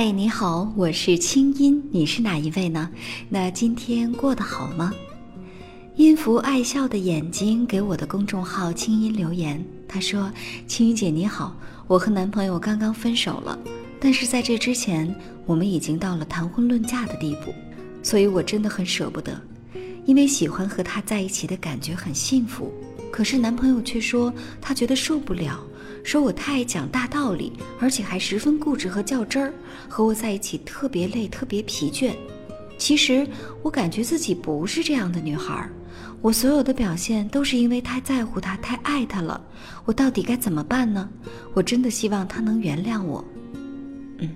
嗨，你好，我是清音，你是哪一位呢？那今天过得好吗？音符爱笑的眼睛给我的公众号清音留言，他说：“清音姐你好，我和男朋友刚刚分手了，但是在这之前，我们已经到了谈婚论嫁的地步，所以我真的很舍不得，因为喜欢和他在一起的感觉很幸福，可是男朋友却说他觉得受不了。”说我太爱讲大道理，而且还十分固执和较真儿，和我在一起特别累，特别疲倦。其实我感觉自己不是这样的女孩，我所有的表现都是因为太在乎他，太爱他了。我到底该怎么办呢？我真的希望他能原谅我。嗯，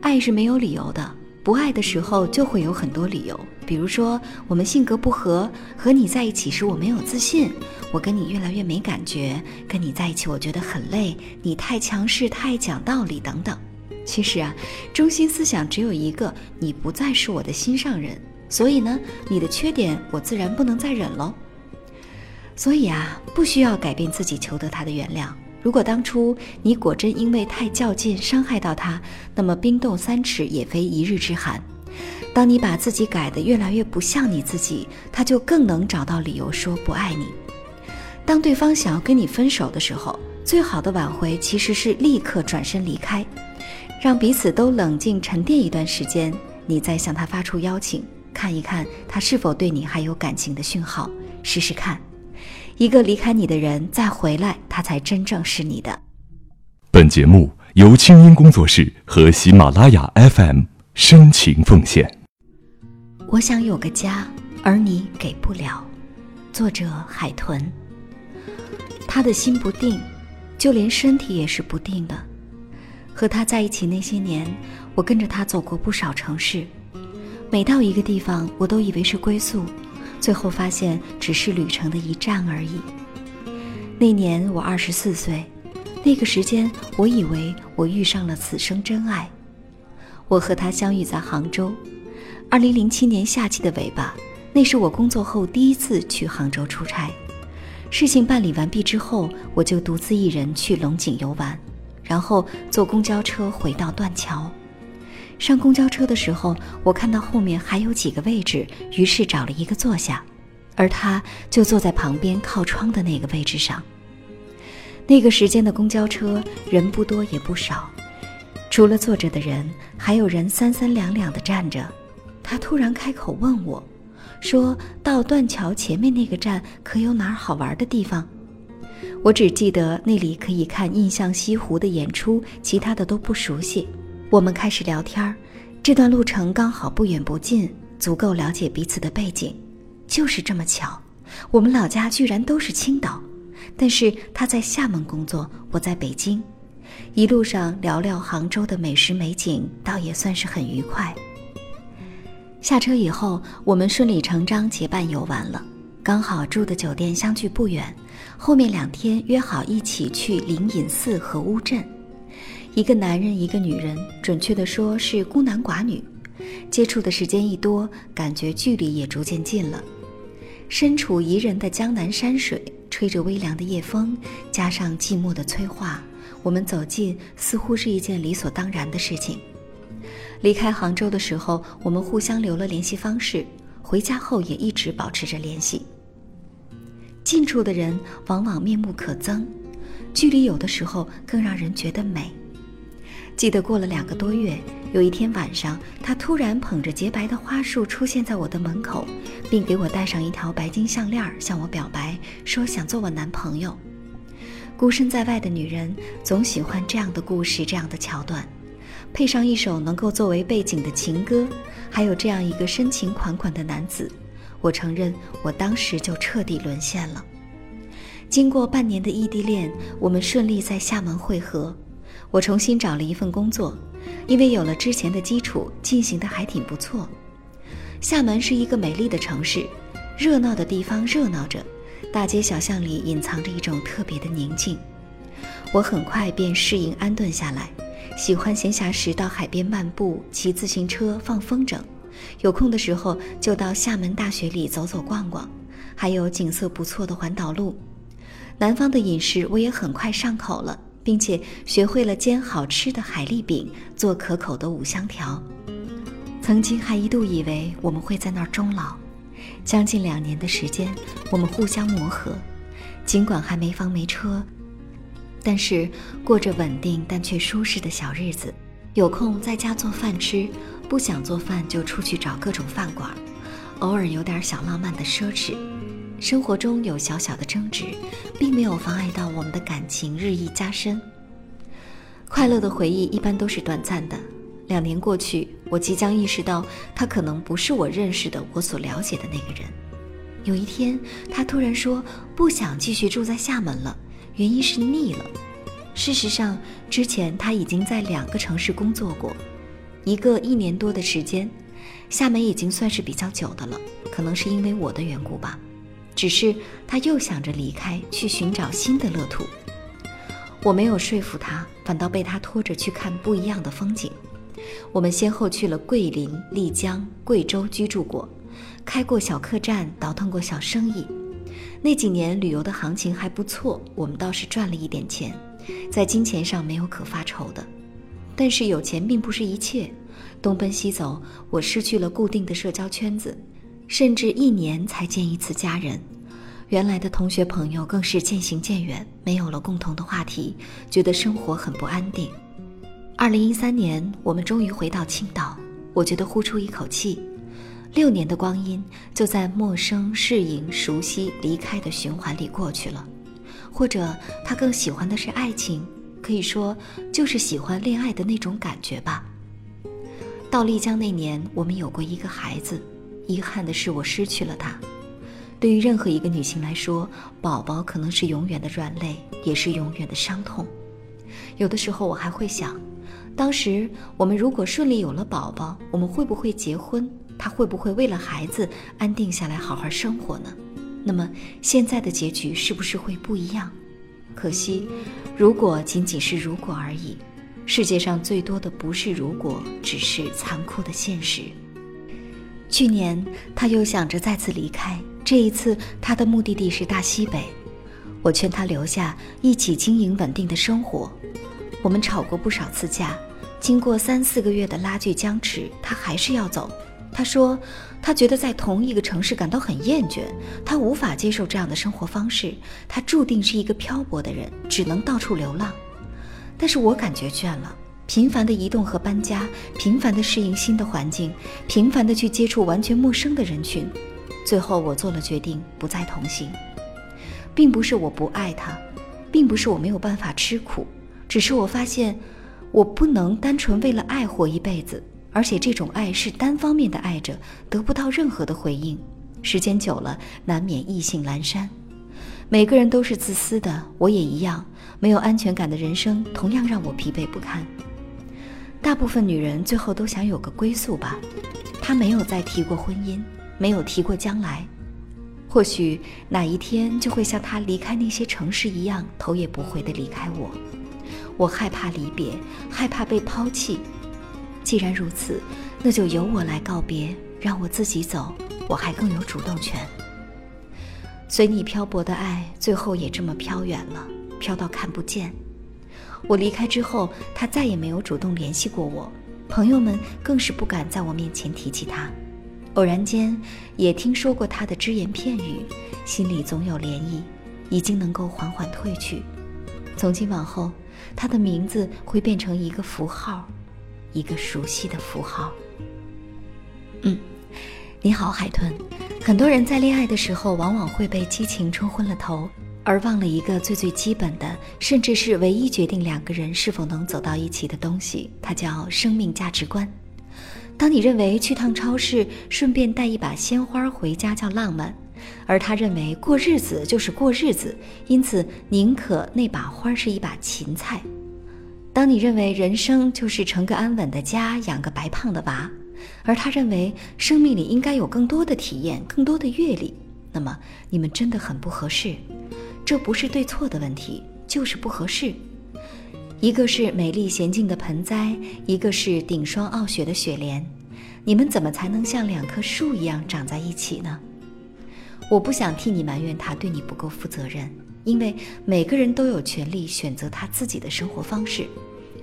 爱是没有理由的。不爱的时候就会有很多理由，比如说我们性格不合，和你在一起时我没有自信，我跟你越来越没感觉，跟你在一起我觉得很累，你太强势，太讲道理等等。其实啊，中心思想只有一个，你不再是我的心上人，所以呢，你的缺点我自然不能再忍喽。所以啊，不需要改变自己求得他的原谅。如果当初你果真因为太较劲伤害到他，那么冰冻三尺也非一日之寒。当你把自己改得越来越不像你自己，他就更能找到理由说不爱你。当对方想要跟你分手的时候，最好的挽回其实是立刻转身离开，让彼此都冷静沉淀一段时间，你再向他发出邀请，看一看他是否对你还有感情的讯号，试试看。一个离开你的人再回来，他才真正是你的。本节目由清音工作室和喜马拉雅 FM 深情奉献。我想有个家，而你给不了。作者：海豚。他的心不定，就连身体也是不定的。和他在一起那些年，我跟着他走过不少城市，每到一个地方，我都以为是归宿。最后发现只是旅程的一站而已。那年我二十四岁，那个时间我以为我遇上了此生真爱。我和他相遇在杭州，二零零七年夏季的尾巴，那是我工作后第一次去杭州出差。事情办理完毕之后，我就独自一人去龙井游玩，然后坐公交车回到断桥。上公交车的时候，我看到后面还有几个位置，于是找了一个坐下，而他就坐在旁边靠窗的那个位置上。那个时间的公交车人不多也不少，除了坐着的人，还有人三三两两的站着。他突然开口问我，说到断桥前面那个站可有哪儿好玩的地方？我只记得那里可以看印象西湖的演出，其他的都不熟悉。我们开始聊天儿，这段路程刚好不远不近，足够了解彼此的背景。就是这么巧，我们老家居然都是青岛，但是他在厦门工作，我在北京。一路上聊聊杭州的美食美景，倒也算是很愉快。下车以后，我们顺理成章结伴游玩了，刚好住的酒店相距不远，后面两天约好一起去灵隐寺和乌镇。一个男人，一个女人，准确的说是孤男寡女。接触的时间一多，感觉距离也逐渐近了。身处宜人的江南山水，吹着微凉的夜风，加上寂寞的催化，我们走近似乎是一件理所当然的事情。离开杭州的时候，我们互相留了联系方式，回家后也一直保持着联系。近处的人往往面目可憎，距离有的时候更让人觉得美。记得过了两个多月，有一天晚上，他突然捧着洁白的花束出现在我的门口，并给我戴上一条白金项链，向我表白，说想做我男朋友。孤身在外的女人总喜欢这样的故事，这样的桥段，配上一首能够作为背景的情歌，还有这样一个深情款款的男子，我承认，我当时就彻底沦陷了。经过半年的异地恋，我们顺利在厦门会合。我重新找了一份工作，因为有了之前的基础，进行的还挺不错。厦门是一个美丽的城市，热闹的地方热闹着，大街小巷里隐藏着一种特别的宁静。我很快便适应安顿下来，喜欢闲暇时到海边漫步、骑自行车、放风筝，有空的时候就到厦门大学里走走逛逛，还有景色不错的环岛路。南方的饮食我也很快上口了。并且学会了煎好吃的海蛎饼，做可口的五香条。曾经还一度以为我们会在那儿终老，将近两年的时间，我们互相磨合，尽管还没房没车，但是过着稳定但却舒适的小日子。有空在家做饭吃，不想做饭就出去找各种饭馆，偶尔有点小浪漫的奢侈。生活中有小小的争执，并没有妨碍到我们的感情日益加深。快乐的回忆一般都是短暂的。两年过去，我即将意识到他可能不是我认识的、我所了解的那个人。有一天，他突然说不想继续住在厦门了，原因是腻了。事实上，之前他已经在两个城市工作过，一个一年多的时间，厦门已经算是比较久的了。可能是因为我的缘故吧。只是他又想着离开，去寻找新的乐土。我没有说服他，反倒被他拖着去看不一样的风景。我们先后去了桂林、丽江、贵州居住过，开过小客栈，倒腾过小生意。那几年旅游的行情还不错，我们倒是赚了一点钱，在金钱上没有可发愁的。但是有钱并不是一切，东奔西走，我失去了固定的社交圈子。甚至一年才见一次家人，原来的同学朋友更是渐行渐远，没有了共同的话题，觉得生活很不安定。二零一三年，我们终于回到青岛，我觉得呼出一口气。六年的光阴就在陌生、适应、熟悉、离开的循环里过去了。或者他更喜欢的是爱情，可以说就是喜欢恋爱的那种感觉吧。到丽江那年，我们有过一个孩子。遗憾的是，我失去了他。对于任何一个女性来说，宝宝可能是永远的软肋，也是永远的伤痛。有的时候，我还会想，当时我们如果顺利有了宝宝，我们会不会结婚？他会不会为了孩子安定下来，好好生活呢？那么，现在的结局是不是会不一样？可惜，如果仅仅是如果而已。世界上最多的不是如果，只是残酷的现实。去年，他又想着再次离开。这一次，他的目的地是大西北。我劝他留下，一起经营稳定的生活。我们吵过不少次架，经过三四个月的拉锯僵持，他还是要走。他说，他觉得在同一个城市感到很厌倦，他无法接受这样的生活方式。他注定是一个漂泊的人，只能到处流浪。但是我感觉倦了。频繁的移动和搬家，频繁的适应新的环境，频繁的去接触完全陌生的人群，最后我做了决定，不再同行。并不是我不爱他，并不是我没有办法吃苦，只是我发现，我不能单纯为了爱活一辈子，而且这种爱是单方面的爱着，得不到任何的回应。时间久了，难免意兴阑珊。每个人都是自私的，我也一样。没有安全感的人生，同样让我疲惫不堪。大部分女人最后都想有个归宿吧，她没有再提过婚姻，没有提过将来，或许哪一天就会像她离开那些城市一样，头也不回地离开我。我害怕离别，害怕被抛弃。既然如此，那就由我来告别，让我自己走，我还更有主动权。随你漂泊的爱，最后也这么飘远了，飘到看不见。我离开之后，他再也没有主动联系过我，朋友们更是不敢在我面前提起他。偶然间也听说过他的只言片语，心里总有涟漪，已经能够缓缓褪去。从今往后，他的名字会变成一个符号，一个熟悉的符号。嗯，你好，海豚。很多人在恋爱的时候，往往会被激情冲昏了头。而忘了一个最最基本的，甚至是唯一决定两个人是否能走到一起的东西，它叫生命价值观。当你认为去趟超市顺便带一把鲜花回家叫浪漫，而他认为过日子就是过日子，因此宁可那把花是一把芹菜。当你认为人生就是成个安稳的家，养个白胖的娃，而他认为生命里应该有更多的体验，更多的阅历，那么你们真的很不合适。这不是对错的问题，就是不合适。一个是美丽娴静的盆栽，一个是顶霜傲雪的雪莲，你们怎么才能像两棵树一样长在一起呢？我不想替你埋怨他对你不够负责任，因为每个人都有权利选择他自己的生活方式，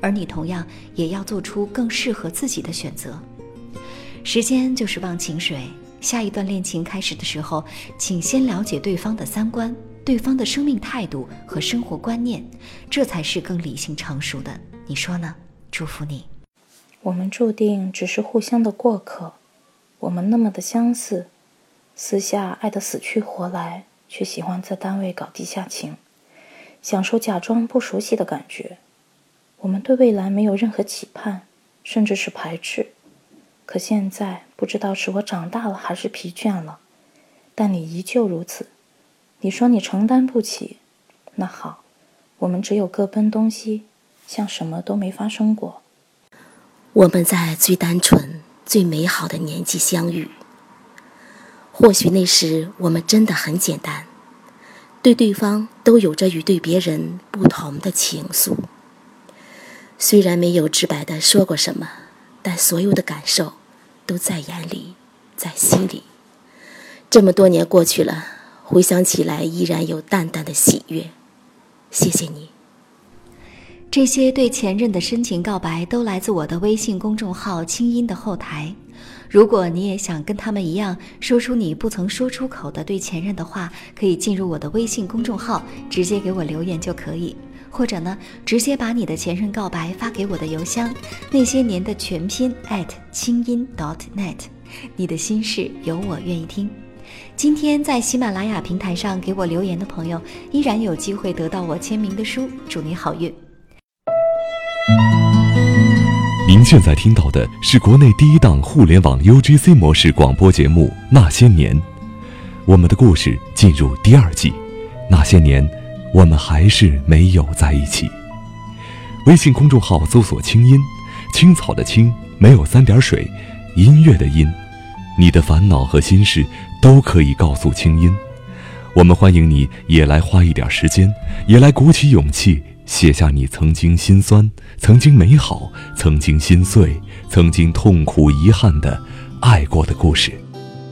而你同样也要做出更适合自己的选择。时间就是忘情水，下一段恋情开始的时候，请先了解对方的三观、对方的生命态度和生活观念，这才是更理性成熟的。你说呢？祝福你。我们注定只是互相的过客，我们那么的相似，私下爱得死去活来。却喜欢在单位搞地下情，享受假装不熟悉的感觉。我们对未来没有任何期盼，甚至是排斥。可现在不知道是我长大了还是疲倦了，但你依旧如此。你说你承担不起，那好，我们只有各奔东西，像什么都没发生过。我们在最单纯、最美好的年纪相遇。或许那时我们真的很简单，对对方都有着与对别人不同的情愫。虽然没有直白的说过什么，但所有的感受都在眼里，在心里。这么多年过去了，回想起来依然有淡淡的喜悦。谢谢你。这些对前任的深情告白都来自我的微信公众号“清音”的后台。如果你也想跟他们一样说出你不曾说出口的对前任的话，可以进入我的微信公众号，直接给我留言就可以。或者呢，直接把你的前任告白发给我的邮箱，那些年的全拼 at 清音 dot net。你的心事有我愿意听。今天在喜马拉雅平台上给我留言的朋友，依然有机会得到我签名的书。祝你好运。您现在听到的是国内第一档互联网 UGC 模式广播节目《那些年》，我们的故事进入第二季。那些年，我们还是没有在一起。微信公众号搜索“青音青草”的青，没有三点水，音乐的音。你的烦恼和心事都可以告诉青音，我们欢迎你也来花一点时间，也来鼓起勇气。写下你曾经心酸、曾经美好、曾经心碎、曾经痛苦、遗憾的爱过的故事，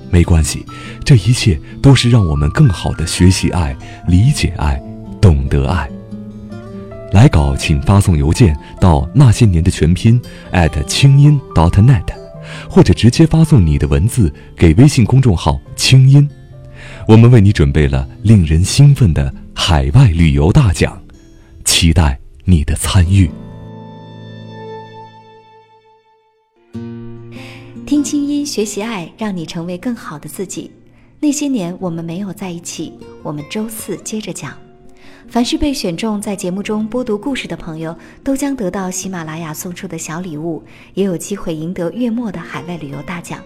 没关系，这一切都是让我们更好的学习爱、理解爱、懂得爱。来稿请发送邮件到那些年的全拼清音 .dot.net，或者直接发送你的文字给微信公众号清音，我们为你准备了令人兴奋的海外旅游大奖。期待你的参与。听清音，学习爱，让你成为更好的自己。那些年我们没有在一起，我们周四接着讲。凡是被选中在节目中播读故事的朋友，都将得到喜马拉雅送出的小礼物，也有机会赢得月末的海外旅游大奖。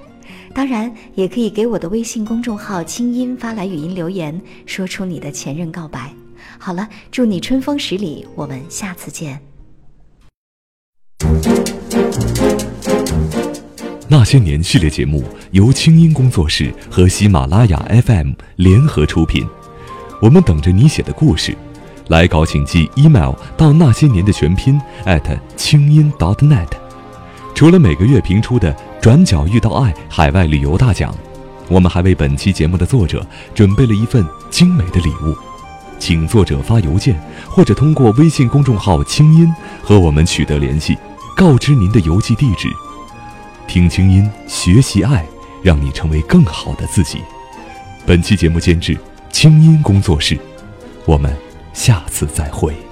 当然，也可以给我的微信公众号“清音”发来语音留言，说出你的前任告白。好了，祝你春风十里，我们下次见。那些年系列节目由清音工作室和喜马拉雅 FM 联合出品，我们等着你写的故事。来稿请寄 email 到那些年的全拼清音 .dot.net。除了每个月评出的“转角遇到爱”海外旅游大奖，我们还为本期节目的作者准备了一份精美的礼物。请作者发邮件，或者通过微信公众号“清音”和我们取得联系，告知您的邮寄地址。听清音，学习爱，让你成为更好的自己。本期节目监制清音工作室，我们下次再会。